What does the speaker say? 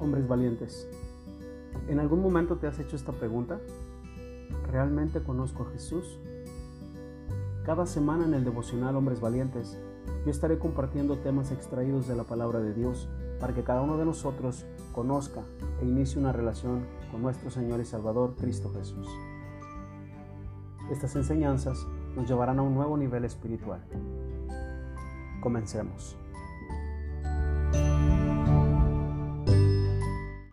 hombres valientes. ¿En algún momento te has hecho esta pregunta? ¿Realmente conozco a Jesús? Cada semana en el devocional Hombres Valientes, yo estaré compartiendo temas extraídos de la palabra de Dios para que cada uno de nosotros conozca e inicie una relación con nuestro Señor y Salvador Cristo Jesús. Estas enseñanzas nos llevarán a un nuevo nivel espiritual. Comencemos.